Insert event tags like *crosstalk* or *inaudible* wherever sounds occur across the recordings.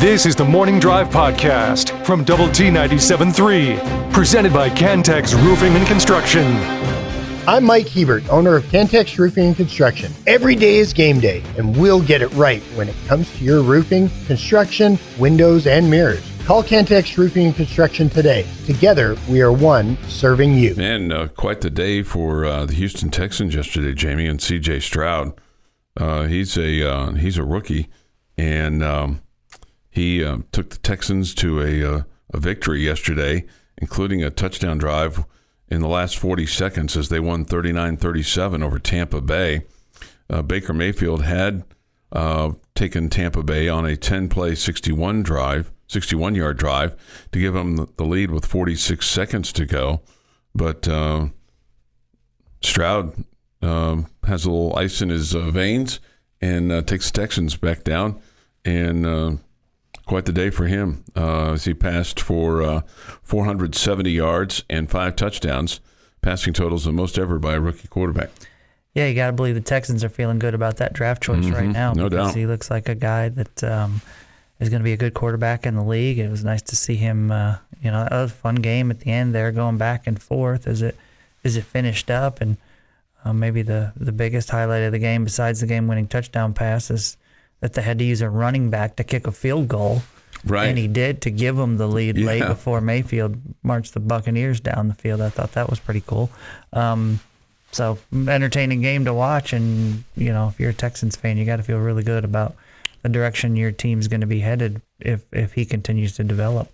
This is the Morning Drive Podcast from Double T 97.3, presented by Cantex Roofing and Construction. I'm Mike Hebert, owner of Cantex Roofing and Construction. Every day is game day, and we'll get it right when it comes to your roofing, construction, windows, and mirrors. Call Cantex Roofing and Construction today. Together, we are one serving you. And uh, quite the day for uh, the Houston Texans yesterday, Jamie and C.J. Stroud. Uh, he's a uh, he's a rookie, and um, he uh, took the Texans to a uh, a victory yesterday, including a touchdown drive in the last 40 seconds as they won 39-37 over Tampa Bay. Baker Mayfield had taken Tampa Bay on a 10-play 61 drive 61 yard drive to give them the lead with 46 seconds to go. But uh, Stroud uh, has a little ice in his uh, veins and uh, takes the Texans back down. And uh, quite the day for him uh, as he passed for 470 yards and five touchdowns, passing totals the most ever by a rookie quarterback. Yeah, you got to believe the Texans are feeling good about that draft choice mm-hmm, right now. No because doubt. He looks like a guy that. Um, is going to be a good quarterback in the league. It was nice to see him. Uh, you know, that was a fun game at the end there, going back and forth as it as it finished up, and uh, maybe the the biggest highlight of the game, besides the game-winning touchdown pass, is that they had to use a running back to kick a field goal. Right. And he did to give them the lead Yeah. late before Mayfield marched the Buccaneers down the field. I thought that was pretty cool. Um, so entertaining game to watch, and you know, if you're a Texans fan, you got to feel really good about the direction your team's going to be headed if if he continues to develop.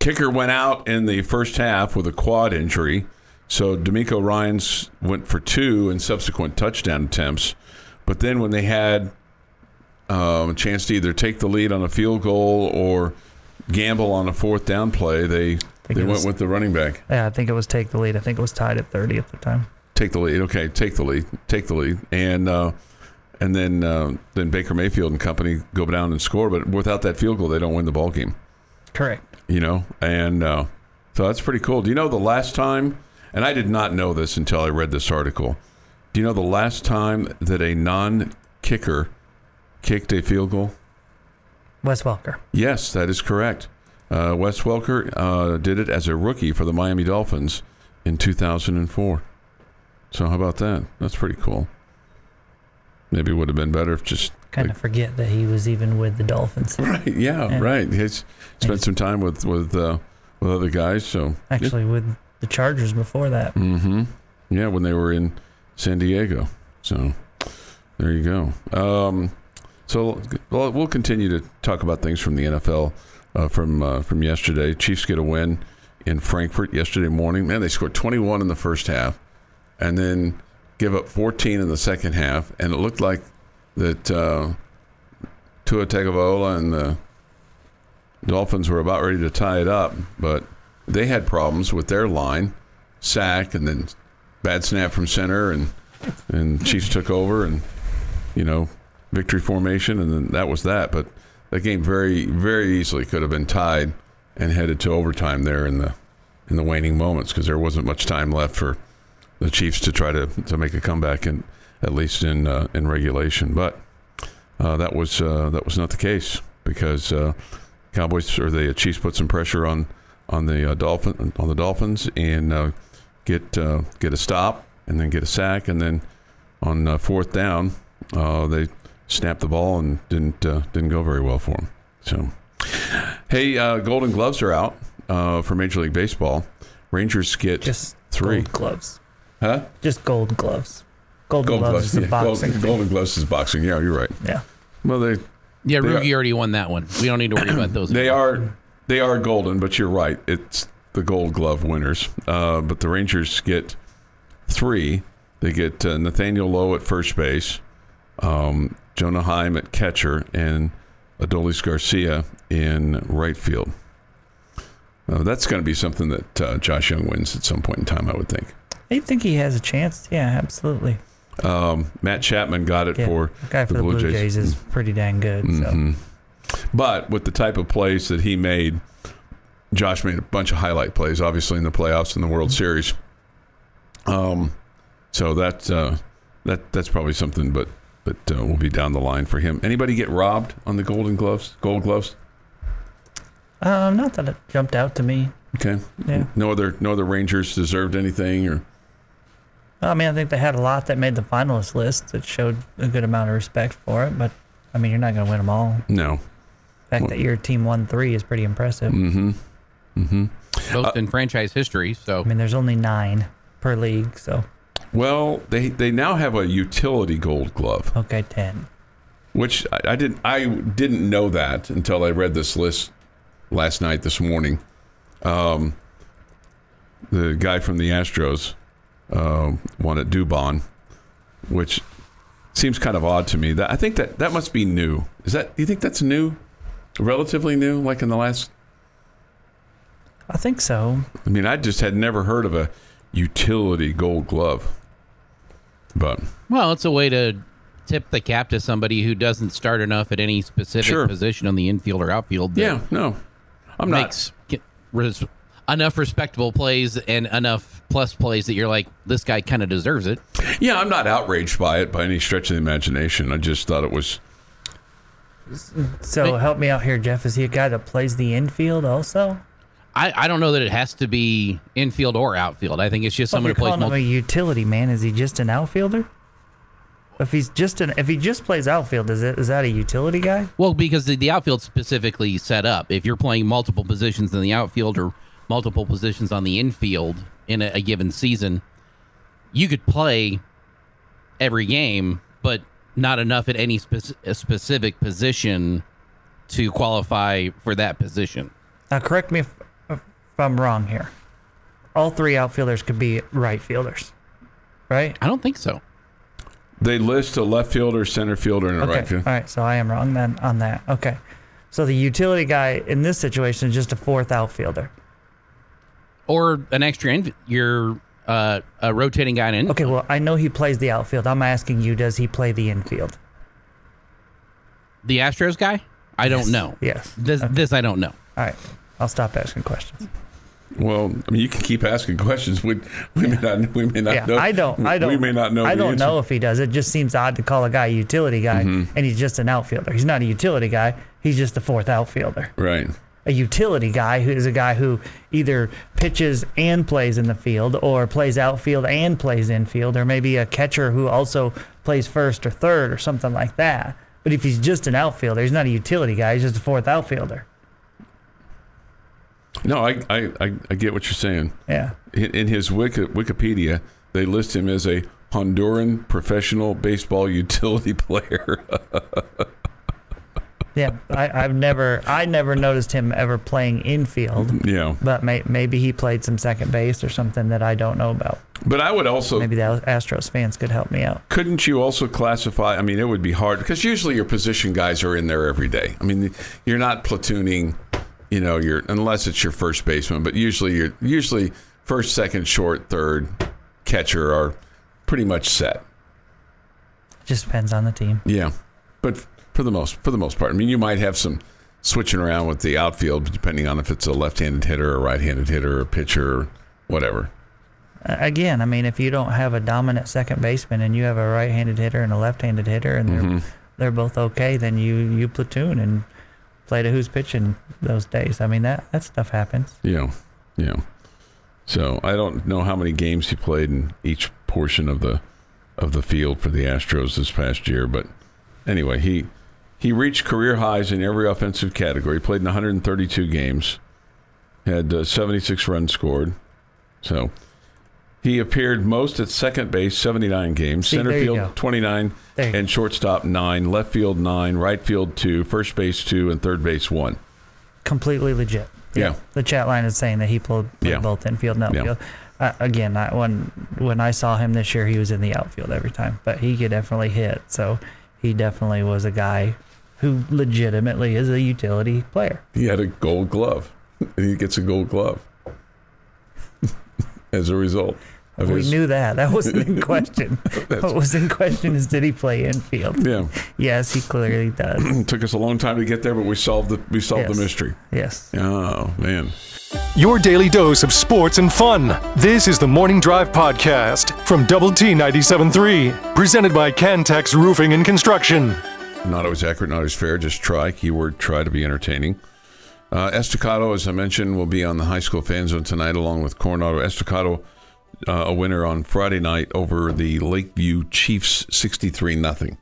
Kicker went out in the first half with a quad injury, so DeMeco Ryans went for two and subsequent touchdown attempts. But then when they had um, a chance to either take the lead on a field goal or gamble on a fourth down play, they they went was- with the running back. Yeah, I think it was take the lead. I think it was tied at 30 at the time. Take the lead. Okay, take the lead. Take the lead. And uh, and then uh, then Baker Mayfield and company go down and score. But without that field goal, they don't win the ball game. Correct. you know and uh, so that's pretty cool do you know the last time and i did not know this until i read this article do you know the last time that a non-kicker kicked a field goal Wes Welker. yes that is correct uh, wes welker uh, did it as a rookie for the miami dolphins in 2004 so how about that that's pretty cool maybe it would have been better if just Kind of forget that he was even with the Dolphins. *laughs* right yeah, Yeah. right he's spent some time with with uh, with other guys so Actually, with the Chargers before that. Mm-hmm. Yeah, when they were in San Diego. So there you go. Um, so well, we'll continue to talk about things from the NFL uh, from uh, from yesterday. Chiefs get a win in Frankfurt yesterday morning. Man, they scored 21 in the first half, and then give up 14 in the second half, and it looked like that uh, Tua Tagovailoa and the Dolphins were about ready to tie it up, but they had problems with their line, sack, and then bad snap from center, and and Chiefs took over, and you know victory formation, and then that was that. But that game very very easily could have been tied and headed to overtime there in the in the waning moments because there wasn't much time left for the Chiefs to try to to make a comeback in at least in uh, in regulation, but. Uh, that was uh, that was not the case because uh, Cowboys or the Chiefs put some pressure on on the uh, Dolphin on the Dolphins and uh, get get a stop and then get a sack and then on fourth down they snapped the ball and didn't uh, didn't go very well for him. So hey, uh, Golden Gloves are out uh, for Major League Baseball. Rangers get Just three, gold gloves. huh? Just gold gloves. Golden Gold gloves, gloves, is the yeah, boxing. Golden, Golden Gloves is boxing. Yeah, you're right. Yeah. Well, they Yeah, They Rugi are- already won that one. We don't need to worry about those. *clears throat* They anymore. are they are golden, but you're right. It's the Gold Glove winners. Uh, but the Rangers get three. They get uh, Nathaniel Lowe at first base, um, Jonah Heim at catcher, and Adolis Garcia in right field. Uh, that's going to be something that uh, Josh Jung wins at some point in time, I would think. You think he has a chance? Yeah, absolutely. Um, Matt Chapman got it Yeah, for the guy for the, Blue Jays. is pretty dang good. So. Mhm. But with the type of plays that he made, Josh made a bunch of highlight plays, obviously in the playoffs and the World Series. Um, so that uh, that that's probably something, but but uh, will be down the line for him. Anybody get robbed on the Golden Gloves? Gold Gloves? Um, not that it jumped out to me. Okay. Yeah. No other no other Rangers deserved anything or I mean, I think they had a lot that made the finalist list that showed a good amount of respect for it. But I mean, you're not going to win them all. no. The fact that your team won three is pretty impressive. Mm. Hmm. Mm-hmm. Most in franchise history. So I mean, there's only nine per league, so Well, they they now have a utility gold glove. okay, ten. which I, I didn't I didn't know that until I read this list last night this morning. Um, the guy from the Astros uh, won at Dubon, which seems kind of odd to me. That I think that that must be new. Is that? Do you think that's new? Relatively new, like in the last. I think so. I mean, I just had never heard of a utility gold glove. But well, it's a way to tip the cap to somebody who doesn't start enough at any specific Sure. position on the infield or outfield. that yeah, no, I'm not. makes get res- enough respectable plays and enough plus plays that you're like, this guy kind of deserves it. Yeah, I'm not outraged by it by any stretch of the imagination. I just thought it was. So help me out here, Jeff. Is he a guy that plays the infield also? I, I don't know that it has to be infield or outfield. I think it's just Well, someone who plays him a utility man, is he just an outfielder? If he's just an, if he just plays outfield, is it is that a utility guy? Well, because the, the outfield's specifically set up. If you're playing multiple positions in the outfield or multiple positions on the infield in a, a given season, you could play every game, but not enough at any a specific position to qualify for that position. Now, correct me if, if I'm wrong here. All three outfielders could be right fielders, right? I don't think so. They list a left fielder, center fielder, and a Okay. right fielder. All right. So I am wrong then on that. Okay. So the utility guy in this situation is just a fourth outfielder. Or an extra inf- you're uh, a rotating guy in. Okay. Well, I know he plays the outfield. I'm asking you, does he play the infield? The Astros guy? I don't know. Yes. This, this I don't know. All right. I'll stop asking questions. Well, I mean, you can keep asking questions. We, we may not. We may not yeah, know. I don't. I don't. We may not know. I don't know if he does. It just seems odd to call a guy a utility guy, mm-hmm. and he's just an outfielder. He's not a utility guy. He's just a fourth outfielder. Right. A utility guy who is a guy who either pitches and plays in the field, or plays outfield and plays infield, or maybe a catcher who also plays first or third or something like that. But if he's just an outfielder, he's not a utility guy. He's just a fourth outfielder. No, I, I, I, I get what you're saying. Yeah. In, in his Wiki, Wikipedia, they list him as a Honduran professional baseball *laughs* utility player. *laughs* Yeah, I, I've never, I never noticed him ever playing infield. yeah. But may, maybe he played some second base or something that I don't know about. But I would also Maybe the Astros fans could help me out. couldn't you also classify? I mean, it would be hard because usually your position guys are in there every day. I mean, you're not platooning, you know, you're unless it's your first baseman, but usually you're usually first, second, short, third, catcher are pretty much set. Just depends on the team. Yeah, but for the most for the most part, I mean, you might have some switching around with the outfield depending on if it's a left-handed hitter or a right-handed hitter or pitcher or whatever. Again, I mean, if you don't have a dominant second baseman and you have a right-handed hitter and a left-handed hitter and they're Mm-hmm. they're both okay, then you you platoon and play to who's pitching those days. I mean that that stuff happens. Yeah, yeah. So I don't know how many games he played in each portion of the of the field for the Astros this past year, but anyway, he he reached career highs in every offensive category. Played in 132 games, had uh, 76 runs scored. So he appeared most at second base, 79 games, See, center field 29, There you go. and shortstop nine, left field nine, right field 2, first base two, and third base one. Completely legit. Yeah. The chat line is saying that he played, Yeah. both infield and Yeah. outfield. Uh, again, I, when when I saw him this year, he was in the outfield every time, but he could definitely hit. So he definitely was a guy who legitimately is a utility player. He had a gold glove, he gets a gold glove *laughs* as a result we his. knew that. That wasn't in *laughs* question. *laughs* What was in question is did he play infield? yeah, Yes, he clearly does. it *clears throat* took us a long time to get there, but we solved the we solved Yes. the mystery. Yes. Oh man, Your daily dose of sports and fun. This is the Morning Drive Podcast from Double T 97.3, presented by Cantex Roofing and Construction. not always accurate, not always fair. Just try keyword try to be entertaining. Uh, Estacado, as I mentioned, will be on the high school fan zone tonight, along with Coronado. Estacado, uh, a winner on Friday night over the Lakeview Chiefs, sixty-three nothing.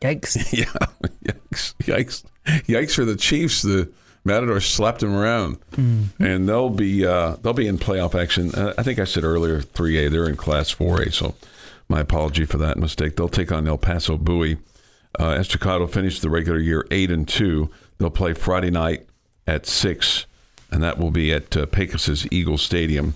Yikes! *laughs* Yeah, yikes, yikes, yikes for the Chiefs. The Matadors slapped them around, and they'll be uh, they'll be in playoff action. Uh, I think I said earlier, three A. They're in Class Four A, so my apology for that mistake. They'll take on El Paso Bowie. Uh, Estacado finished the regular year eight and two. They'll play Friday night at six, and that will be at uh, Pecos's Eagle Stadium.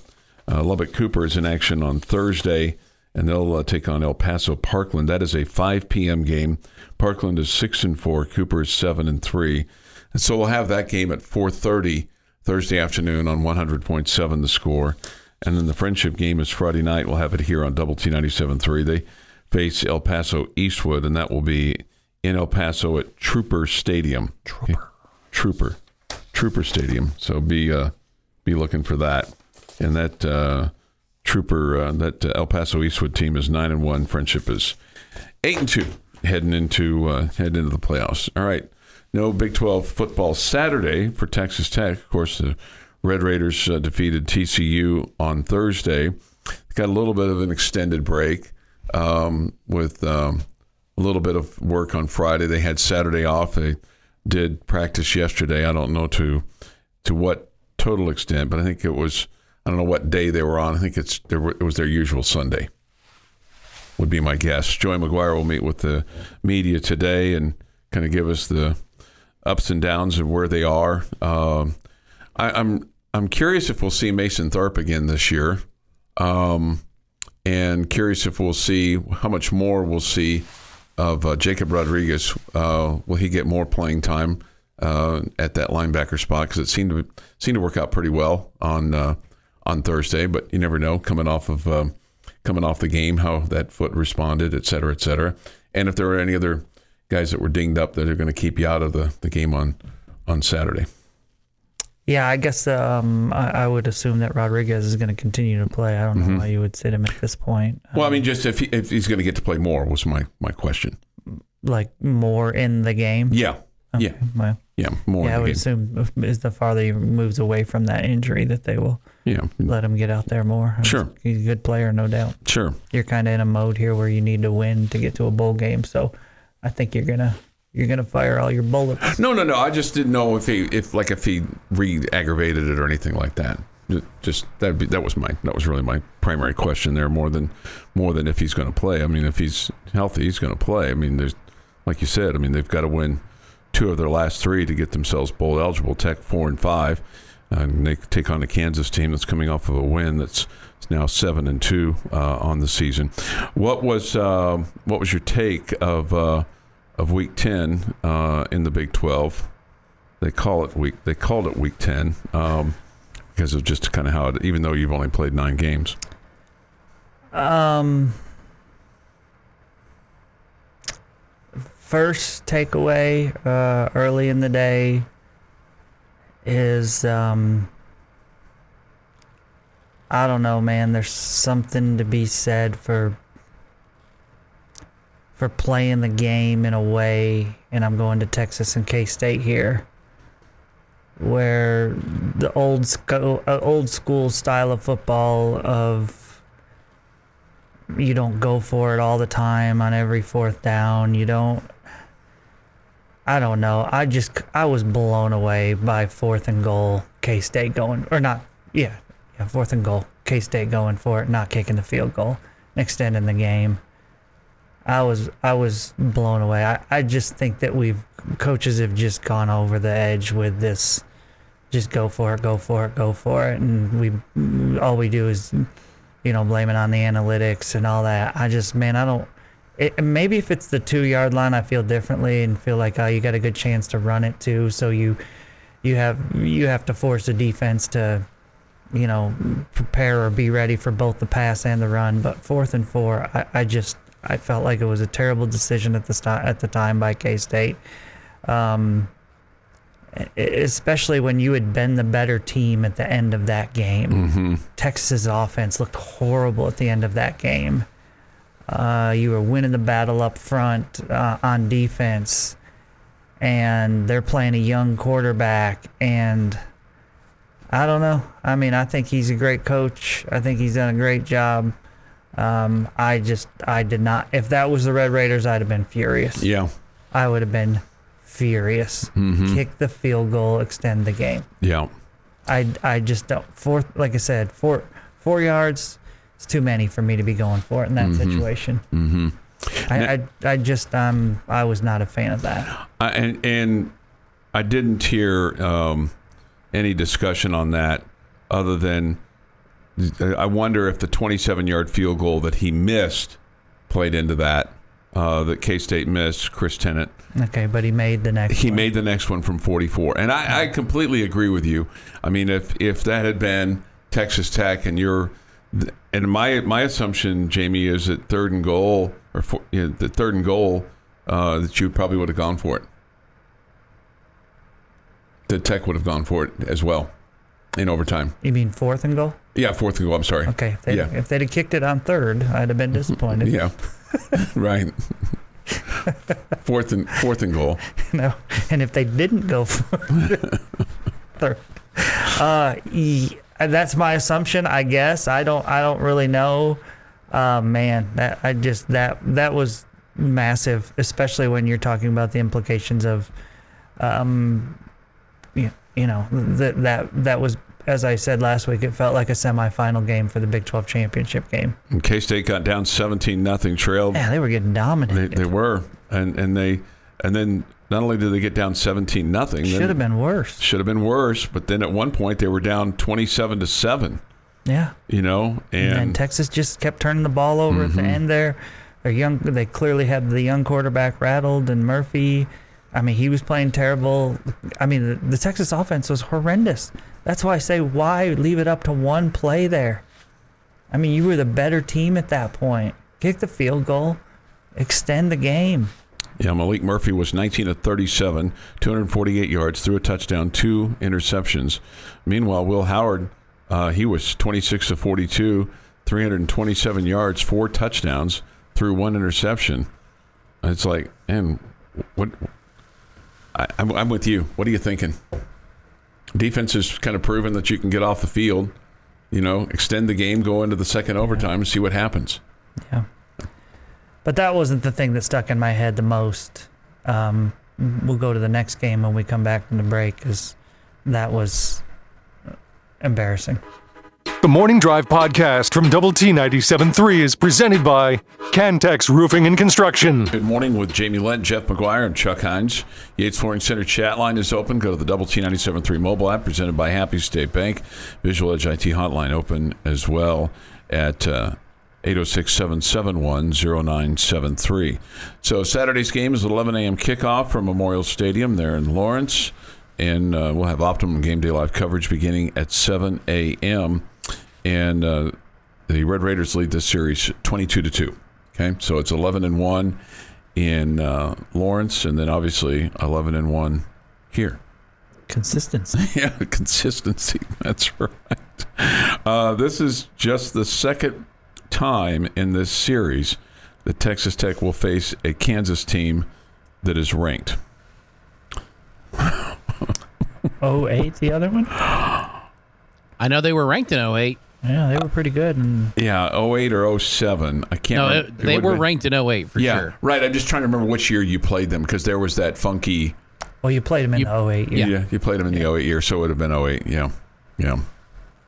Uh, Lubbock Cooper is in action on Thursday, and they'll uh, take on El Paso Parkland. That is a 5 p.m. game. Parkland is six and four. Cooper is seven and three, and so we'll have that game at 4:30 Thursday afternoon on 100.7 The Score, and then the friendship game is Friday night. We'll have it here on Double T 97.3. They face El Paso Eastwood, and that will be in El Paso at Trooper Stadium. Trooper. Trooper. Trooper Stadium. So be uh, be looking for that. And that uh, Trooper, uh, that uh, El Paso Eastwood team is nine and one. Friendship is eight and two, heading into uh, heading into the playoffs. All right. No Big Twelve football Saturday for Texas Tech. Of course, the Red Raiders uh, defeated TCU on Thursday. Got a little bit of an extended break um, with um, a little bit of work on Friday. They had Saturday off. They did practice yesterday. I don't know to to what total extent, but I think it was I don't know what day they were on. I think it's it was their usual Sunday. Would be my guess. Joey McGuire will meet with the media today and kind of give us the ups and downs of where they are. Um, I, I'm I'm curious if we'll see Mason Tharp again this year, um, and curious if we'll see how much more we'll see of uh, Jacob Rodriguez. Uh, will he get more playing time uh, at that linebacker spot? Because it seemed to seemed to work out pretty well on uh, on Thursday, but you never know coming off of um, coming off the game how that foot responded, et cetera, et cetera, and if there are any other guys that were dinged up that are going to keep you out of the, the game on on Saturday. Yeah, I guess um, I, I would assume that Rodriguez is going to continue to play. I don't know why you would sit him at this point. Well, I mean, just if he, if he's going to get to play more was my my question. like more in the game. Yeah, yeah, Well, yeah, more. yeah, I in the would game. assume is the farther he moves away from that injury, that they will Yeah, let him get out there more. Sure. he's a good player, no doubt. sure. You're kind of in a mode here where you need to win to get to a bowl game, so I think you're gonna you're gonna fire all your bullets. No, no, no. I just didn't know if he if like if he re-aggravated it or anything like that. Just that be, that was my that was really my primary question there more than more than if he's going to play. I mean, if he's healthy, he's going to play. I mean, there's like you said. I mean, they've got to win two of their last three to get themselves bowl eligible. Tech four and five, and they take on the Kansas team that's coming off of a win that's now seven and two uh, on the season. What was uh, what was your take of uh, of Week Ten uh, in the Big Twelve? They call it week. They called it Week Ten um, because of just kind of how it. Even though you've only played nine games. Um, first takeaway uh, early in the day is um, I don't know, man. There's something to be said for for playing the game in a way, and I'm going to Texas and K State here, where the old school, uh, old school style of football of you don't go for it all the time on every fourth down. You don't. I don't know. I just I was blown away by fourth and goal. K State going or not? Yeah, yeah. Fourth and goal. K State going for it, not kicking the field goal, extending the game. I was I was blown away. I, I just think that we've coaches have just gone over the edge with this. Just go for it, go for it, go for it, and we all we do is you know, blame it on the analytics and all that. I just, man, I don't. It, maybe if it's the two yard line, I feel differently and feel like, oh, you got a good chance to run it too. So you, you have you have to force the defense to, you know, prepare or be ready for both the pass and the run. But fourth and four, I, I just I felt like it was a terrible decision at the st- at the time by K State. Um, especially when you had been the better team at the end of that game. Texas offense looked horrible at the end of that game. Uh, you were winning the battle up front uh, on defense, and they're playing a young quarterback and I don't know. I mean, I think he's a great coach. I think he's done a great job. Um, I just, I did not. If that was the Red Raiders, I'd have been furious. Yeah. I would have been furious. Kick the field goal, extend the game. Yeah. I, I just don't. Four, like I said, four, four yards. It's too many for me to be going for it in that situation. Mm-hmm. I, I, I just, um, I was not a fan of that. I, and and I didn't hear um, any discussion on that other than I wonder if the 27 yard field goal that he missed played into that. Uh, that K State missed, Chris Tennant. Okay, but he made the next. He one. made the next one from 44, and I, I completely agree with you. I mean, if if that had been Texas Tech, and you're, and my my assumption, Jamie, is that third and goal or for, you know, the third and goal uh, that you probably would have gone for it. The Tech would have gone for it as well in overtime. You mean fourth and goal? Yeah, fourth and goal. I'm sorry. Okay. If they'd, Yeah. if they'd have kicked it on third, I'd have been disappointed. *laughs* Yeah. *laughs* right. *laughs* fourth and fourth and goal. Know, and if they didn't go for third, uh, that's my assumption. I guess I don't. I don't really know. Uh, man, that I just that that was massive, especially when you're talking about the implications of, um, you, you know, that that that was. As I said last week, it felt like a semifinal game for the Big 12 championship game. K State got down 17 nothing, trailed. Yeah, they were getting They, dominated. they were, and and they, and then not only did they get down 17 nothing, Should have been worse. should have been worse. But then at one point they were down 27 to seven. Yeah. You know, And, and, Mm-hmm. Texas just kept turning the ball over at the end there. Their young, they clearly had the young quarterback rattled, and Murphy. I mean, he was playing terrible. I mean, the, the Texas offense was horrendous. That's why I say, why leave it up to one play there? I mean, you were the better team at that point. Kick the field goal, extend the game. Yeah, Maalik Murphy was 19 of 37, 248 yards, threw a touchdown, two interceptions. Meanwhile, Will Howard, uh, he was 26 of 42, 327 yards, four touchdowns, threw one interception. It's like, and what? I, I'm, I'm with you. What are you thinking? Defense has kind of proven that you can get off the field, you know, extend the game, go into the second overtime, and see what happens. Yeah. But that wasn't the thing that stuck in my head the most. Um, we'll go to the next game when we come back from the break because that was embarrassing. The Morning Drive podcast from Double T 97.3 is presented by Cantex Roofing and Construction. Good morning with Jamie Lent, Jeff McGuire, and Chuck Heinz. Yates Flooring Center chat line is open. Go to the Double T 97.3 mobile app presented by Happy State Bank. Visual Edge IT hotline open as well at uh, 806 771 0973. So Saturday's game is at 11 a.m. kickoff from Memorial Stadium there in Lawrence. And uh, we'll have optimum game day live coverage beginning at 7 a.m. And uh, the Red Raiders lead this series 22 to 2. Okay, so it's 11 and 1 in uh, Lawrence, and then obviously 11 and 1 here. Consistency. *laughs* Yeah, consistency. That's right. Uh, this is just the second time in this series that Texas Tech will face a Kansas team that is ranked. *laughs* Oh eight, the other one? I know they were ranked in 08. Yeah, they were pretty good. And Yeah, 08 or 07. I can't No, remember. it, they were been- ranked in 08 for Yeah, sure. right. I'm just trying to remember which year you played them because there was that funky. well, you played them in You- the 08 year. Yeah, you played them in the 08 year, so it would have been 08. Yeah, yeah.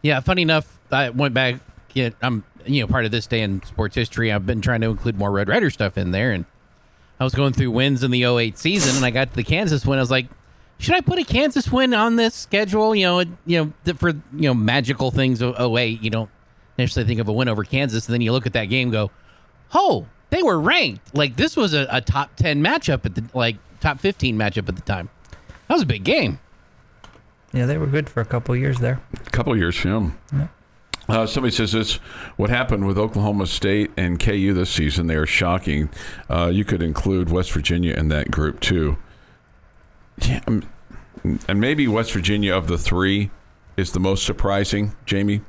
Yeah, funny enough, I went back. Yeah, I'm you know part of this day in sports history. I've been trying to include more Red Raider stuff in there, and I was going through wins in the 08 season, and I got to the Kansas win. I was like, should I put a Kansas win on this schedule? You know, you know for you know magical things of 08, you don't necessarily think of a win over Kansas, and then you look at that game, and go, oh, they were ranked. Like this was a, a top 10 matchup at the like top 15 matchup at the time. That was a big game. Yeah, they were good for a couple years there. A couple years, yeah. Uh, somebody says this: What happened with Oklahoma State and KU this season? They are shocking. Uh, you could include West Virginia in that group too. Yeah, um, and maybe West Virginia of the three is the most surprising, Jamie,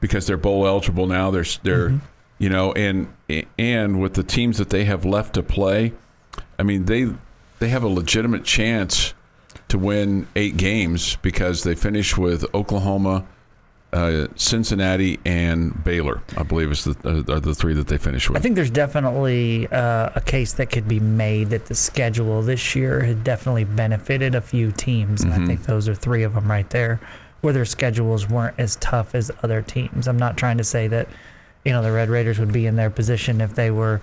because they're bowl eligible now. They're they're you know, and and with the teams that they have left to play, I mean they they have a legitimate chance to win eight games because they finish with Oklahoma, uh, Cincinnati, and Baylor. I believe is the uh, are the three that they finish with. I think there's definitely uh, a case that could be made that the schedule this year had definitely benefited a few teams. And I think those are three of them right there, where their schedules weren't as tough as other teams. I'm not trying to say that, you know, the Red Raiders would be in their position if they were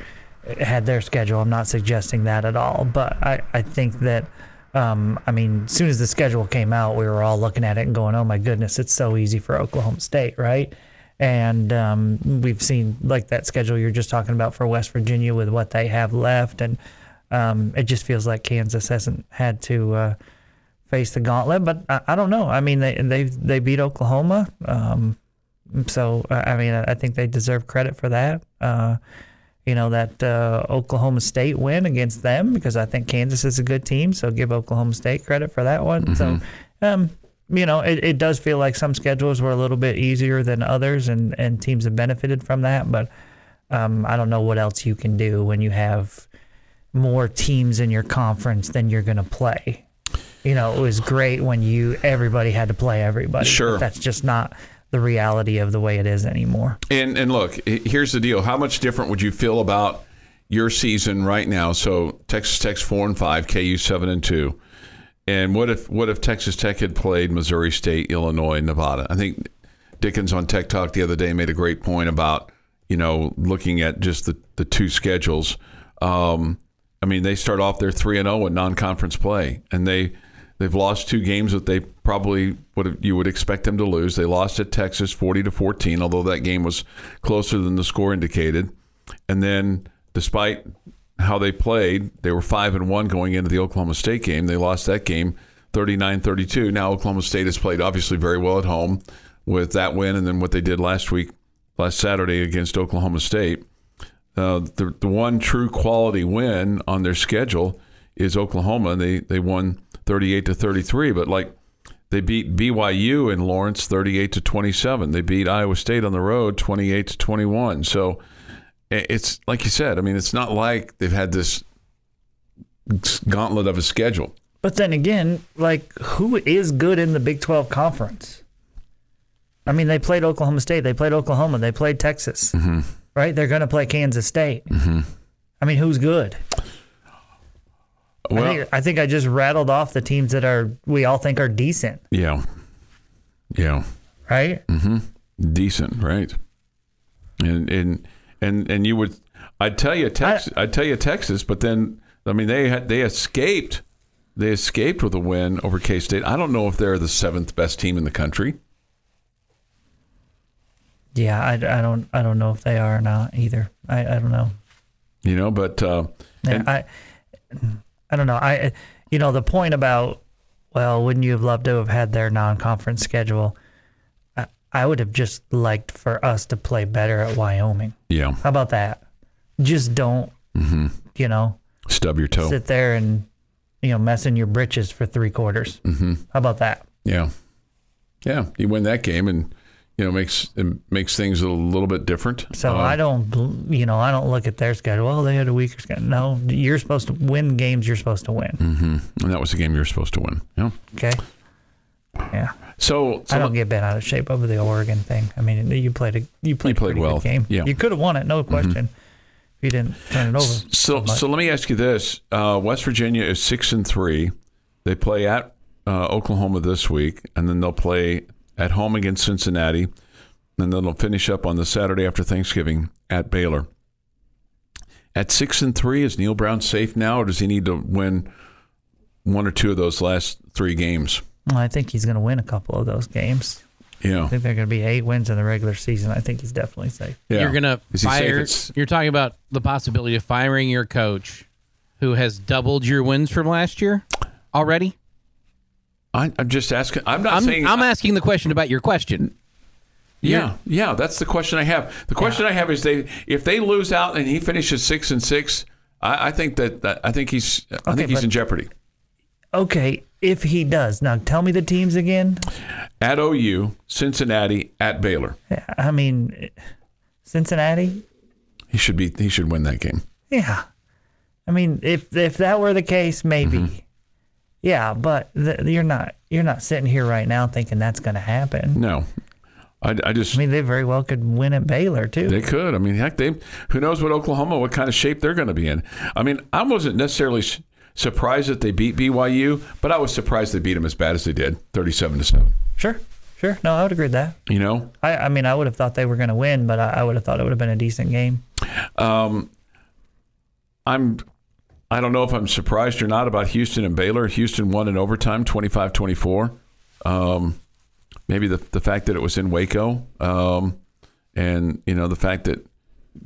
had their schedule. I'm not suggesting that at all. But I, I think that. Um, I mean, as soon as the schedule came out, we were all looking at it and going, "Oh my goodness, it's so easy for Oklahoma State, right?" And um, we've seen like that schedule you're just talking about for West Virginia with what they have left, and um, it just feels like Kansas hasn't had to uh, face the gauntlet. But I, I don't know. I mean, they they they beat Oklahoma, um, so I mean, I think they deserve credit for that. Uh, you know that uh, Oklahoma State win against them because I think Kansas is a good team. So give Oklahoma State credit for that one. So, um, you know, it, it does feel like some schedules were a little bit easier than others, and and teams have benefited from that. But um, I don't know what else you can do when you have more teams in your conference than you're going to play. You know, it was great when you everybody had to play everybody. Sure. That's just not the reality of the way it is anymore. And and look, here's the deal: how much different would you feel about your season right now? So Texas Tech's four and five, KU seven and two. And what if what if Texas Tech had played Missouri State, Illinois, Nevada? I think Dickens on Tech Talk the other day made a great point about you know looking at just the the two schedules. Um, I mean, they start off their three and zero in non-conference play, and they they've lost two games that they probably would you would expect them to lose. They lost at Texas forty to fourteen, although that game was closer than the score indicated. And then, despite how they played, they were five and one going into the Oklahoma State game. They lost that game 39-32. Now Oklahoma State has played obviously very well at home with that win, and then what they did last week, last Saturday against Oklahoma State. Uh, the the one true quality win on their schedule is Oklahoma. They they won thirty eight to thirty three, but like they beat BYU in Lawrence thirty eight to twenty seven. They beat Iowa State on the road twenty eight to twenty one. So it's like you said. I mean, it's not like they've had this gauntlet of a schedule. But then again, like who is good in the Big 12 conference? I mean, they played Oklahoma State, they played Oklahoma, they played Texas, mm-hmm. right? They're going to play Kansas State. Mm-hmm. I mean, who's good? I, Well, think, I think I just rattled off the teams that are we all think are decent, yeah, yeah. right? Mm-hmm. Decent, right? And and and and you would, I'd tell you Texas, I'd tell you Texas, but then I mean they had they escaped, they escaped with a win over K State. I don't know if they're the seventh best team in the country. Yeah, I, I don't I don't know if they are or not either. I, I don't know. You know, but uh, Yeah, and- I I don't know. I you know the point about well, wouldn't you have loved to have had their non-conference schedule? I, I would have just liked for us to play better at Wyoming. yeah, How about that? Just don't you know stub your toe. sit there and you know mess in your britches for three quarters. Mm-hmm. How about that? Yeah, yeah. You win that game, and you know makes it makes things a little bit different. So I don't, you know, I don't look at their schedule. Well, they had a weaker schedule. No, you're supposed to win games. You're supposed to win. and that was the game you were supposed to win. Yeah. Okay. Yeah. So, so I don't get bent out of shape over the Oregon thing. I mean, you played a you played, played a well. good game. Yeah. You could have won it, no question. If you didn't turn it over. So, much. so let me ask you this: uh, West Virginia is six and three. They play at uh, Oklahoma this week, and then they'll play at home against Cincinnati, and then they'll finish up on the Saturday after Thanksgiving at Baylor. At six and three, is Neal Brown safe now, or does he need to win one or two of those last three games? Well, I think he's going to win a couple of those games. Yeah, I think they're going to be eight wins in the regular season. I think he's definitely safe. yeah. You're gonna Is he safe? fire. You're talking about the possibility of firing your coach, who has doubled your wins from last year already. I, I'm just asking. I'm not I'm, saying. I'm asking the question about your question. Yeah, yeah, that's the question I have. The question I have is they if they lose out and he finishes six and six, I, I think that, that I think he's I Okay, think he's but- in jeopardy. Okay, if he does. Now tell me the teams again. At OU, Cincinnati, at Baylor, I mean, Cincinnati. he should be he should win that game. Yeah. I mean, if if that were the case, maybe. Mm-hmm. Yeah, but th- you're not you're not sitting here right now thinking that's going to happen. No, I, I just I mean, they very well could win at Baylor too. They could. I mean, heck, they who knows what Oklahoma, what kind of shape they're going to be in. I mean, I wasn't necessarily surprised that they beat BYU, but I was surprised they beat them as bad as they did, thirty-seven to seven. sure, sure. No, I would agree with that. You know, I, I mean, I would have thought they were going to win, but I, I would have thought it would have been a decent game. Um, I'm. I don't know if I'm surprised or not about Houston and Baylor. Houston won in overtime, 25-24. Um, maybe the the fact that it was in Waco, um, and you know the fact that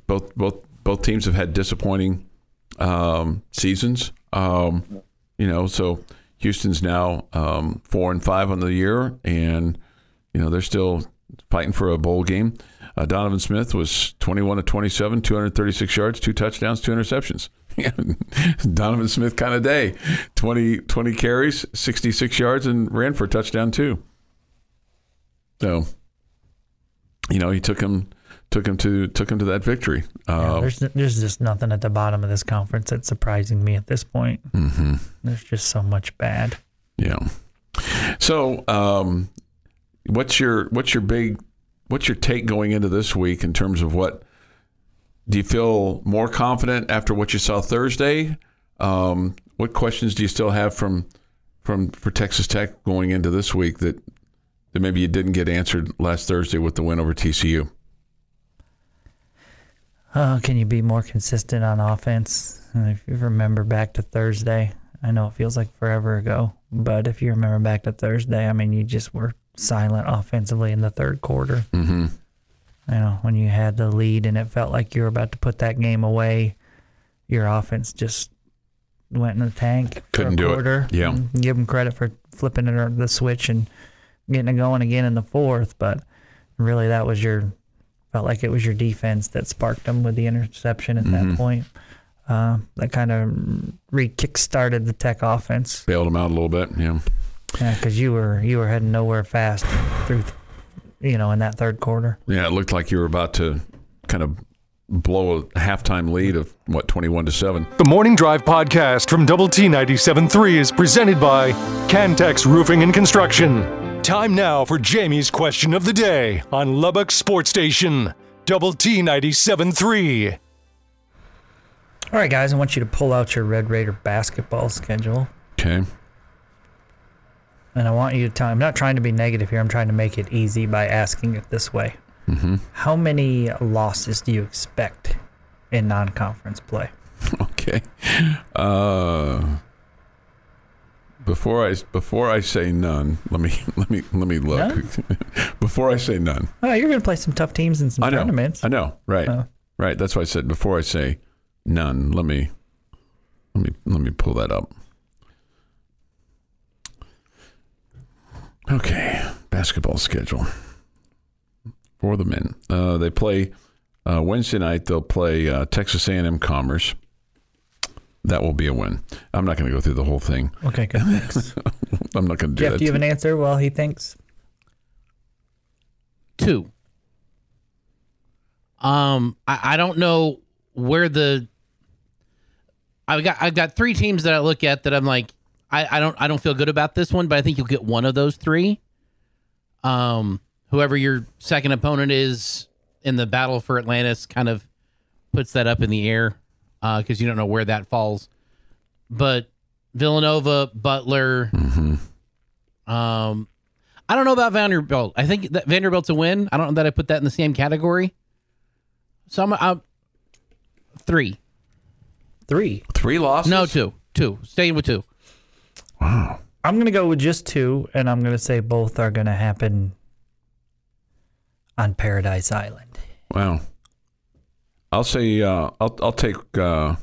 both both both teams have had disappointing um, seasons. Um, you know, so Houston's now um, four and five on the year, and you know they're still fighting for a bowl game. Uh, Donovan Smith was 21 to 27, 236 yards, two touchdowns, two interceptions. *laughs* Donovan Smith kind of day. 20, 20 carries, 66 yards, and ran for a touchdown too. So, you know, he took him took him to took him to that victory. Yeah, Uh, there's there's just nothing at the bottom of this conference that's surprising me at this point. Mm-hmm. There's just so much bad. Yeah. So, um, what's your what's your big what's your take going into this week in terms of what do you feel more confident after what you saw Thursday? Um, what questions do you still have from from for Texas Tech going into this week that that maybe you didn't get answered last Thursday with the win over TCU? Uh, can you be more consistent on offense? If you remember back to Thursday, I know it feels like forever ago, but if you remember back to Thursday, I mean, you just were silent offensively in the third quarter. Mm-hmm. You know, when you had the lead and it felt like you were about to put that game away, your offense just went in the tank. Couldn't do it. Yeah. Give them credit for flipping it the switch and getting it going again in the fourth, but really that was your felt like it was your defense that sparked them with the interception at Mm-hmm. that point. Uh, that kind of re kick started the Tech offense. Bailed them out a little bit. Yeah. Yeah, because you were you were heading nowhere fast through, you know, in that third quarter. Yeah. It looked like you were about to kind of blow a halftime lead of what twenty one to seven. The Morning Drive podcast from Double T 97.3 is presented by Cantex Roofing and Construction. Time now for Jamie's question of the day on Lubbock Sports Station. Double T 97.3. All right, guys, I want you to pull out your Red Raider basketball schedule. Okay. And I want you to tell I'm not trying to be negative here. I'm trying to make it easy by asking it this way. Mm-hmm. How many losses do you expect in non conference play? *laughs* Okay. Uh, before I before I say none, let me *laughs* let me let me look. *laughs* before I say none, Oh, you're going to play some tough teams in some I know. tournaments. I know. Right. Oh. Right. That's why I said before I say none. Let me let me let me pull that up. Okay, basketball schedule for the men. Uh, they play uh, Wednesday night. They'll play uh, Texas A&M Commerce. That will be a win. I'm not going to go through the whole thing. Okay, good. Thanks. *laughs* I'm not going to do Jeff, that. do you have an answer? Well, he thinks. Two. Um, I, I don't know where the. I've got I've got three teams that I look at that I'm like I, I don't I don't feel good about this one, but I think you'll get one of those three. Um, whoever your second opponent is in the battle for Atlantis kind of puts that up in the air because you don't know where that falls. But Villanova, Butler, um, I don't know about Vanderbilt. I think that Vanderbilt's a win. I don't know that I put that in the same category. So I'm, I'm three. Three. Three losses? No, two. Two. Staying with two. Wow. I'm going to go with just two, and I'm going to say both are going to happen on Paradise Island. Wow. I'll say uh, I'll I'll take uh,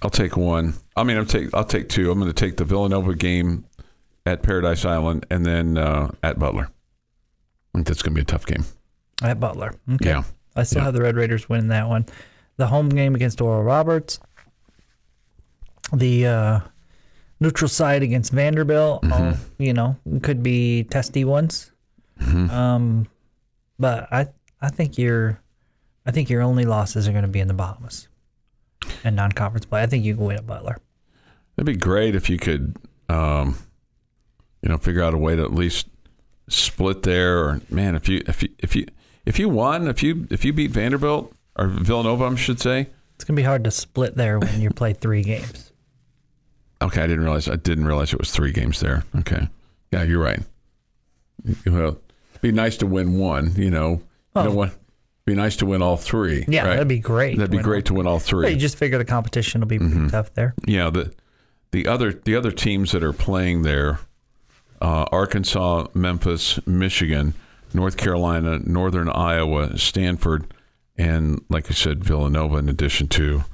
I'll take one. I mean, I'll take I'll take two. I'm going to take the Villanova game at Paradise Island and then uh, at Butler. I think that's going to be a tough game. At Butler. Okay. Yeah. I still Yeah. have the Red Raiders winning that one. The home game against Oral Roberts. The uh, neutral side against Vanderbilt. all, you know, could be testy ones. Um, but I I think your I think your only losses are going to be in the Bahamas. and non-conference play. I think you can win at Butler. It'd be great if you could, um, you know, figure out a way to at least split there. Or man, if you if you if you if you won, if you if you beat Vanderbilt or Villanova, I should say. It's gonna be hard to split there when you play three games. Okay, I didn't realize I didn't realize it was three games there. Okay, yeah, you're right. Well, it'd be nice to win one. You know, Oh. you know what? Be nice to win all three. Yeah, right? that'd be great. That'd be great to win all three. you just figure the competition will be Mm-hmm. tough there. Yeah, the the other the other teams that are playing there, uh, Arkansas, Memphis, Michigan, North Carolina, Northern Iowa, Stanford, and like I said, Villanova. In addition to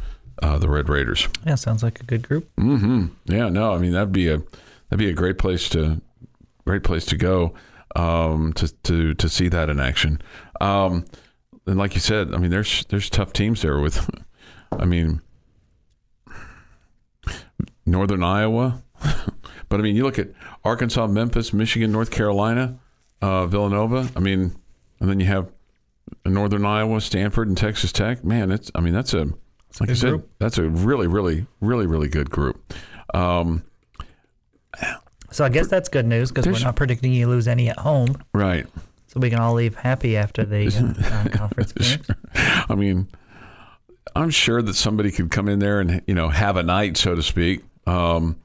uh, the Red Raiders. Yeah, sounds like a good group. Mm-hmm. Yeah, no, I mean that'd be a that'd be a great place to great place to go um, to to to see that in action. Um, and like you said, I mean there's there's tough teams there with, *laughs* I mean, Northern Iowa, *laughs* but I mean you look at Arkansas, Memphis, Michigan, North Carolina, uh, Villanova. I mean, and then you have Northern Iowa, Stanford, and Texas Tech. Man, it's I mean that's a like I said, that's a really, really, really, really good group. Um, So I guess that's good news because we're not predicting you lose any at home, right. so we can all leave happy after the uh, non-conference *laughs* *laughs* games. I mean, I'm sure that somebody could come in there and you know have a night, so to speak. Um,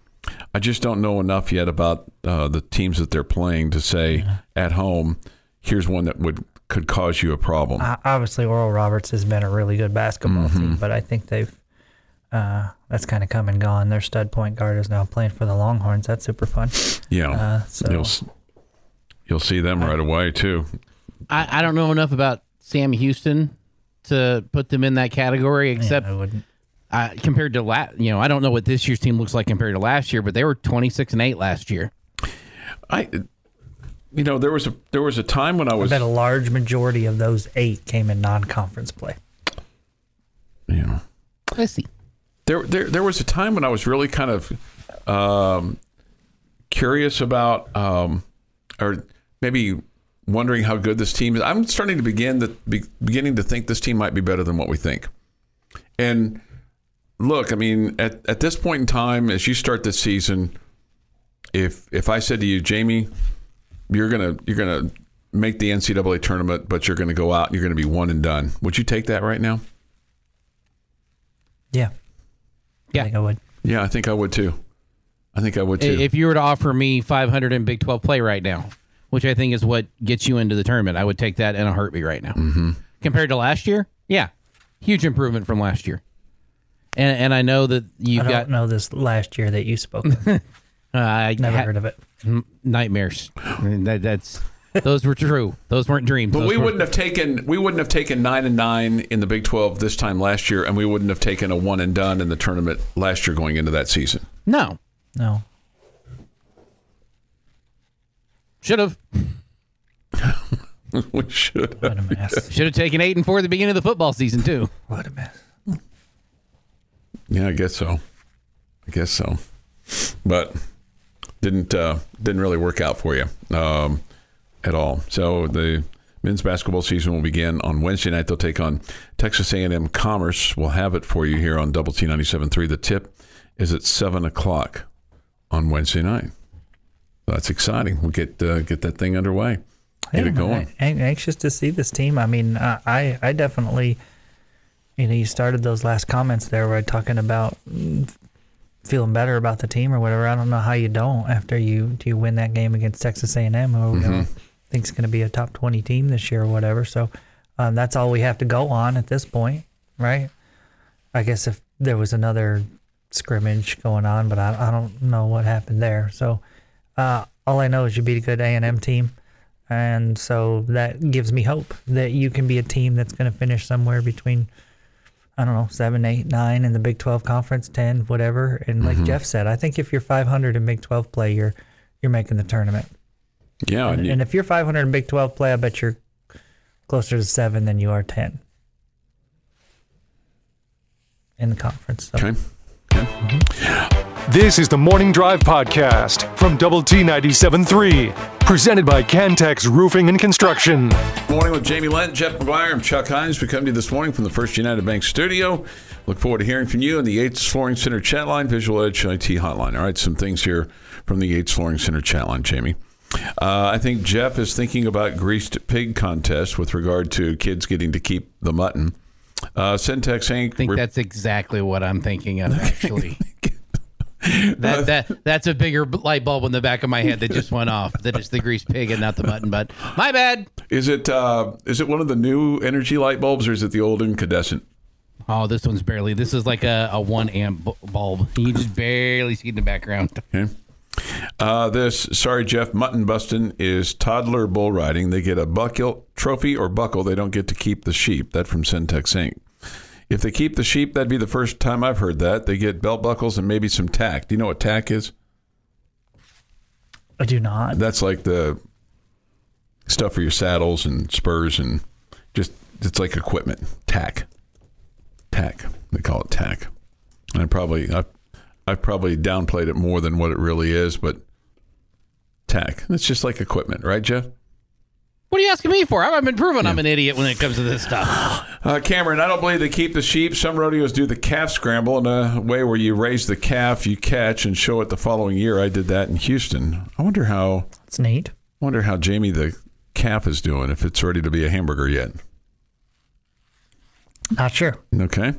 I just don't know enough yet about uh, the teams that they're playing to say at home. Here's one that would could cause you a problem. Uh, obviously, Oral Roberts has been a really good basketball Mm-hmm. team, but I think they've uh, that's kind of come and gone. Their stud point guard is now playing for the Longhorns. That's super fun. yeah, Uh, so you'll you'll see them right away too. I, I don't know enough about Sam Houston to put them in that category, except yeah, I wouldn't. uh, compared to last, you know, I don't know what this year's team looks like compared to last year, but they were 26 and 8 last year. I, you know, there was a there was a time when I was. I was bet a large majority of those eight came in non-conference play. Yeah, I see. there, there there was a time when I was really kind of um, curious about, um, or maybe wondering how good this team is. I'm starting to begin the be, beginning to think this team might be better than what we think. And look, I mean, at at this point in time, as you start this season, if if I said to you, Jamie, you're gonna you're gonna make the NCAA tournament, but you're gonna go out and you're gonna be one and done, would you take that right now? Yeah, Yeah. I think I would. Yeah, I think I would too. I think I would too. If you were to offer me 500 in Big 12 play right now, which I think is what gets you into the tournament, I would take that in a heartbeat right now. Mm-hmm. Compared to last year, yeah, huge improvement from last year. And and I know that you've don't got know this last year that you spoke. *laughs* of. uh, I Never ha- heard of it. nightmares. That, that's those were true. Those weren't dreams. But Those we wouldn't have taken we wouldn't have taken nine and nine in the Big Twelve this time last year, and we wouldn't have taken a one and done in the tournament last year going into that season. No, No, should have *laughs* we should. what a mess. should have taken eight and four at the beginning of the football season too. what a mess. Yeah, I guess so. I guess so. But didn't uh, didn't really work out for you um, at all. So the men's basketball season will begin on Wednesday night. They'll take on Texas A&M Commerce. We'll have it for you here on Double T 97.3. The tip is at seven o'clock on Wednesday night. That's exciting. We'll get uh, get that thing underway. Get it going. I'm anxious to see this team. I mean, I, I, definitely, you know, you started those last comments there where talking about feeling better about the team or whatever. I don't know how you don't after you do you win that game against Texas A&M, who we all think is going to be a top twenty team this year or whatever. So um, that's all we have to go on at this point, right? I guess if there was another scrimmage going on, but I, I don't know what happened there. So uh, all I know is you beat a good A&M team. And so that gives me hope that you can be a team that's going to finish somewhere between, I don't know, seven, eight, nine in the Big 12 conference, 10, whatever. And like mm-hmm. Jeff said, I think if you're 500 in Big 12 play, you're, you're making the tournament. Yeah, and And, if you're 500 in Big 12 play, I bet you're closer to seven than you are 10 in the conference. So. okay. Mm-hmm. This is the Morning Drive Podcast from Double T 97.3. Presented by Cantex Roofing and Construction. Morning with Jamie Lent, Jeff McGuire, and Chuck Heinz. We come to you this morning from the First United Bank studio. Look forward to hearing from you on the Yates Flooring Center chat line, Visual Edge IT hotline. All right, some things here from the Yates Flooring Center chat line, Jamie. Uh, I think Jeff is thinking about greased pig contest with regard to kids getting to keep the mutton. Uh, Centex Inc. I think that's exactly what I'm thinking of, *laughs* actually. *laughs* that that that's a bigger light bulb in the back of my head that just went off. That is the grease pig and not the mutton. But my bad. Is it uh, is it one of the new energy light bulbs or is it the old incandescent? Oh, this one's barely. This is like a, a one amp bu- bulb. You just barely see it in the background. *laughs* Okay. Uh, this sorry Jeff mutton bustin is toddler bull riding. They get a buckle trophy or buckle. They don't get to keep the sheep. That from Centex Inc. If they keep the sheep, that'd be the first time I've heard that. They get belt buckles and maybe some tack. Do you know what tack is? I do not. That's like the stuff for your saddles and spurs and just it's like equipment. Tack. Tack. They call it tack. And I probably I I've probably downplayed it more than what it really is, but tack. It's just like equipment, right, Jeff? What are you asking me for? I've been proven I'm an idiot when it comes to this stuff. *sighs* Uh, Cameron, I don't believe they keep the sheep. Some rodeos do the calf scramble in a way where you raise the calf, you catch, and show it the following year. I did that in Houston. I wonder how It's neat. I wonder how Jamie the calf is doing if it's ready to be a hamburger yet. Not sure. Okay.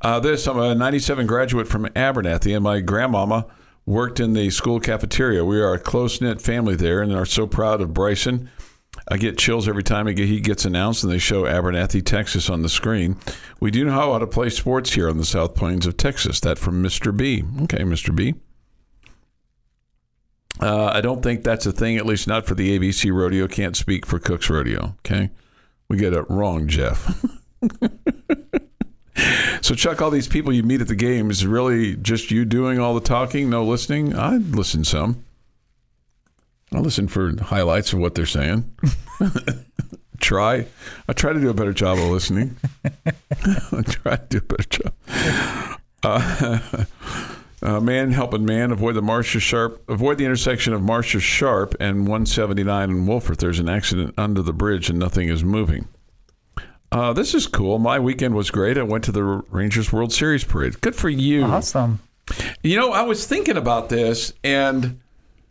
Uh, this, I'm a 97 graduate from Abernathy, and my grandmama worked in the school cafeteria. We are a close knit family there and are so proud of Bryson. I get chills every time he gets announced and they show Abernathy, Texas on the screen. We do know how to play sports here on the South Plains of Texas. That from Mr. B. Okay, Mr. B. Uh, I don't think that's a thing, at least not for the ABC rodeo. Can't speak for Cook's Rodeo. Okay. We get it wrong, Jeff. *laughs* So, Chuck, all these people you meet at the game is it really just you doing all the talking, no listening? I'd listen some. I listen for highlights of what they're saying. *laughs* try. I try to do a better job of listening. *laughs* I try to do a better job. Uh, *laughs* uh, man helping man, avoid the Marsha Sharp, avoid the intersection of Marsha Sharp and 179 in Wolfforth. There's an accident under the bridge and nothing is moving. Uh, this is cool. My weekend was great. I went to the Rangers World Series parade. Good for you. Awesome. You know, I was thinking about this, and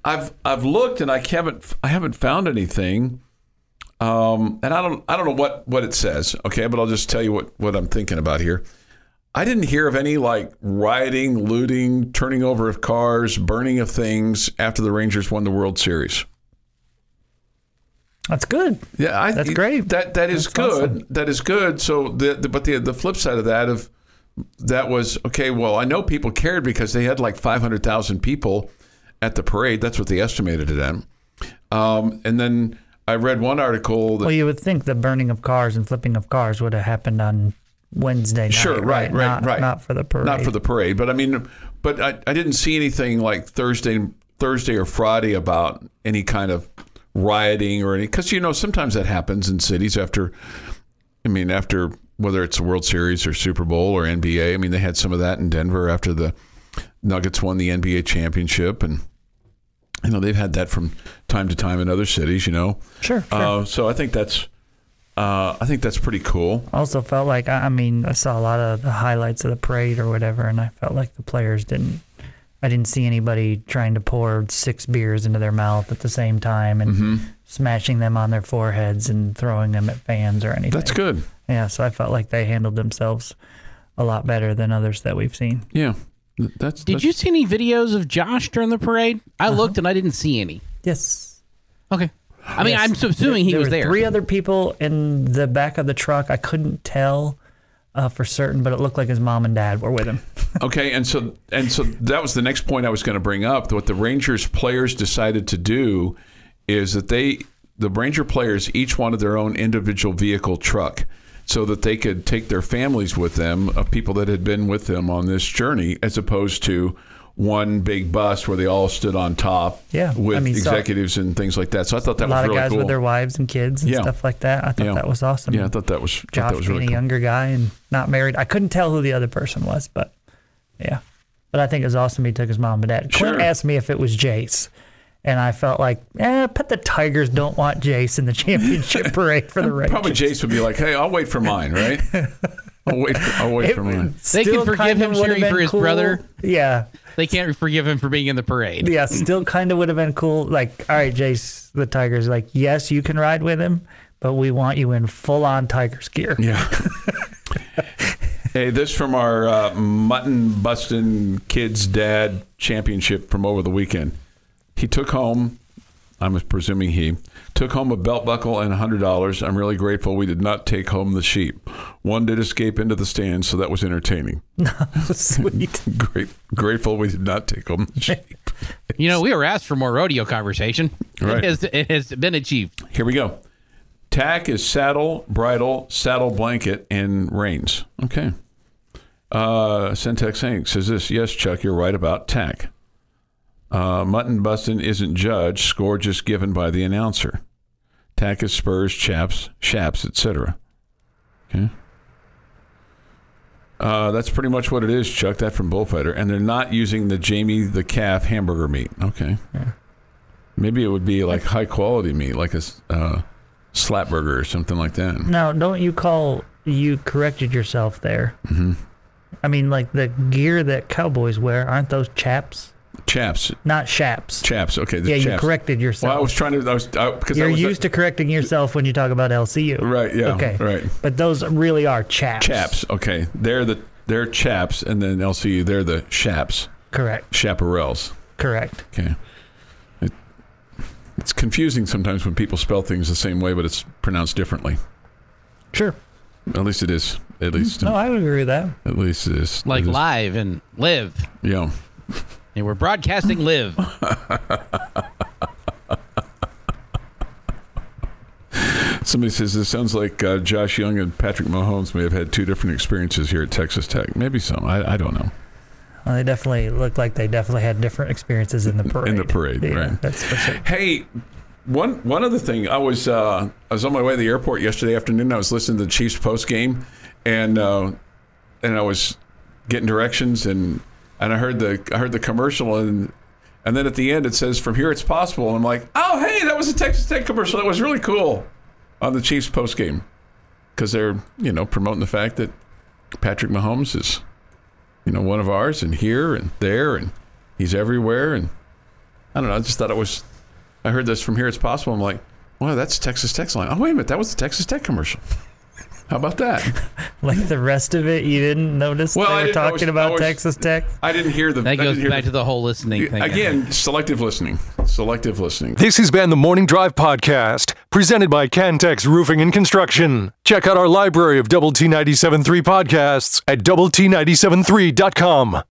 I've I've looked, and I haven't I haven't found anything. Um, and I don't I don't know what what it says. Okay, but I'll just tell you what what I'm thinking about here. I didn't hear of any like rioting, looting, turning over of cars, burning of things after the Rangers won the World Series. That's good. Yeah, I, That's great. That that is That's good. awesome. That is good. So the, the but the the flip side of that of that was okay. Well, I know people cared because they had like five hundred thousand people at the parade. That's what they estimated it at. Um, and then I read one article that Well, you would think the burning of cars and flipping of cars would have happened on Wednesday night. Sure, right, right, not, right. Not for the parade. not for the parade, but I mean, but I, I didn't see anything like Thursday, Thursday or Friday about any kind of rioting or any because you know sometimes that happens in cities after. I mean, after whether it's the World Series or Super Bowl or NBA. I mean, they had some of that in Denver after the Nuggets won the NBA championship, and you know they've had that from time to time in other cities. You know, Sure. sure. uh, so I think that's. Uh, I think that's pretty cool. I also felt like I I mean I saw a lot of the highlights of the parade or whatever, and I felt like the players didn't. I didn't see anybody trying to pour six beers into their mouth at the same time and Mm-hmm. smashing them on their foreheads and throwing them at fans or anything. That's good. Yeah, so I felt like they handled themselves a lot better than others that we've seen. Yeah, that's. Did that's, you see any videos of Josh during the parade? I looked and I didn't see any. Yes. Okay. I mean, Yes. I'm assuming he there was were there. Three other people in the back of the truck. I couldn't tell uh, for certain, but it looked like his mom and dad were with him. *laughs* Okay, and so and so that was the next point I was going to bring up. What the Rangers players decided to do is that they, the Ranger players, each wanted their own individual vehicle truck, so that they could take their families with them of people that had been with them on this journey, as opposed to one big bus where they all stood on top, Yeah, with I mean, so- executives and things like that. So I thought that a lot was of guys cool. with their wives and kids and Yeah. stuff like that. I thought Yeah. that was awesome. yeah, I thought that was thought that was being really a cool. younger guy and not married. I couldn't tell who the other person was, but yeah. But I think it was awesome he took his mom and dad. Clint asked me if it was Jace. And I felt like, eh, but the Tigers don't want Jace in the *laughs* championship parade for the *laughs* Rangers. Probably Jace would be like, "Hey, I'll wait for mine, right? *laughs* I'll wait. For, I'll wait It for mine." They can forgive him cheering for his cool. brother. Yeah. They can't forgive him for being in the parade. Yeah, still kind of would have been cool. Like, all right, Jace, the Tigers, like, yes, you can ride with him, but we want you in full on Tigers gear. Yeah. hey, this from our uh, mutton busting kids dad championship from over the weekend. He took home. I'm presuming he took home a belt buckle and a $100. I'm really grateful we did not take home the sheep. One did escape into the stands, so that was entertaining. *laughs* Sweet. *laughs* Great, grateful we did not take home the *laughs* sheep. You know, we were asked for more rodeo conversation. Right. It, has, it has been achieved. Here we go. Tack is saddle, bridle, saddle blanket, and reins. Okay. Uh, Centex Inc. says this. Yes, Chuck, you're right about tack. Uh, mutton busting isn't judged, score just given by the announcer. Tack is spurs, chaps, shaps, etc. Okay. Uh, that's pretty much what it is, Chuck. That from Bullfighter, and they're not using the Jamie the calf hamburger meat. Okay. Yeah. Maybe it would be like high quality meat, like a uh, slap burger or something like that. Now, don't you call you corrected yourself there? Mm-hmm. I mean, like the gear that cowboys wear, aren't those chaps? Chaps, Not shaps. chaps. Okay, the yeah, you chaps. corrected Well, yourself. I was trying to. I was I, because You're I was used to correcting yourself when you talk about LCU. Right, yeah, Okay. right. But those really are chaps. chaps. Okay, they're the they're chaps, and then LCU they're the shaps, Correct. chaparrals. Correct. Okay. It, it's confusing sometimes when people spell things the same way, but it's pronounced differently. Sure. At least it is. At mm-hmm. least. No, I would agree with that. At least it is. Like it is. live and live. Yeah. And we're broadcasting live. Somebody says this sounds like uh, Josh Jung and Patrick Mahomes may have had two different experiences here at Texas Tech. Maybe so. I, I don't know. Well, they definitely looked like they definitely had different experiences in the parade. In the parade, Yeah, right. That's for sure. Hey, one one other thing. I was uh, I was on my way to the airport yesterday afternoon. I was listening to the Chiefs post game, and uh, and I was getting directions, and and I heard the I heard the commercial, and and then at the end it says from here it's possible. And I'm like, oh hey, that was a Texas Tech commercial. That was really cool on the Chiefs post game because they're you know promoting the fact that Patrick Mahomes is you know one of ours, and here and there, and he's everywhere, and I don't know. I just thought it was. I heard this from here. It's possible. I'm like, wow, that's Texas Tech's line. Oh wait a minute, that was the Texas Tech commercial. *laughs* How about that? *laughs* Like the rest of it, you didn't notice Well, I they were was- talking I about was- Texas Tech. I didn't hear the. That goes back the- to the whole listening thing. Again, selective listening. Selective listening. This has been the Morning Drive Podcast, presented by Cantex Roofing and Construction. Check out our library of Double T 97.3 podcasts at Double T 97.3.com.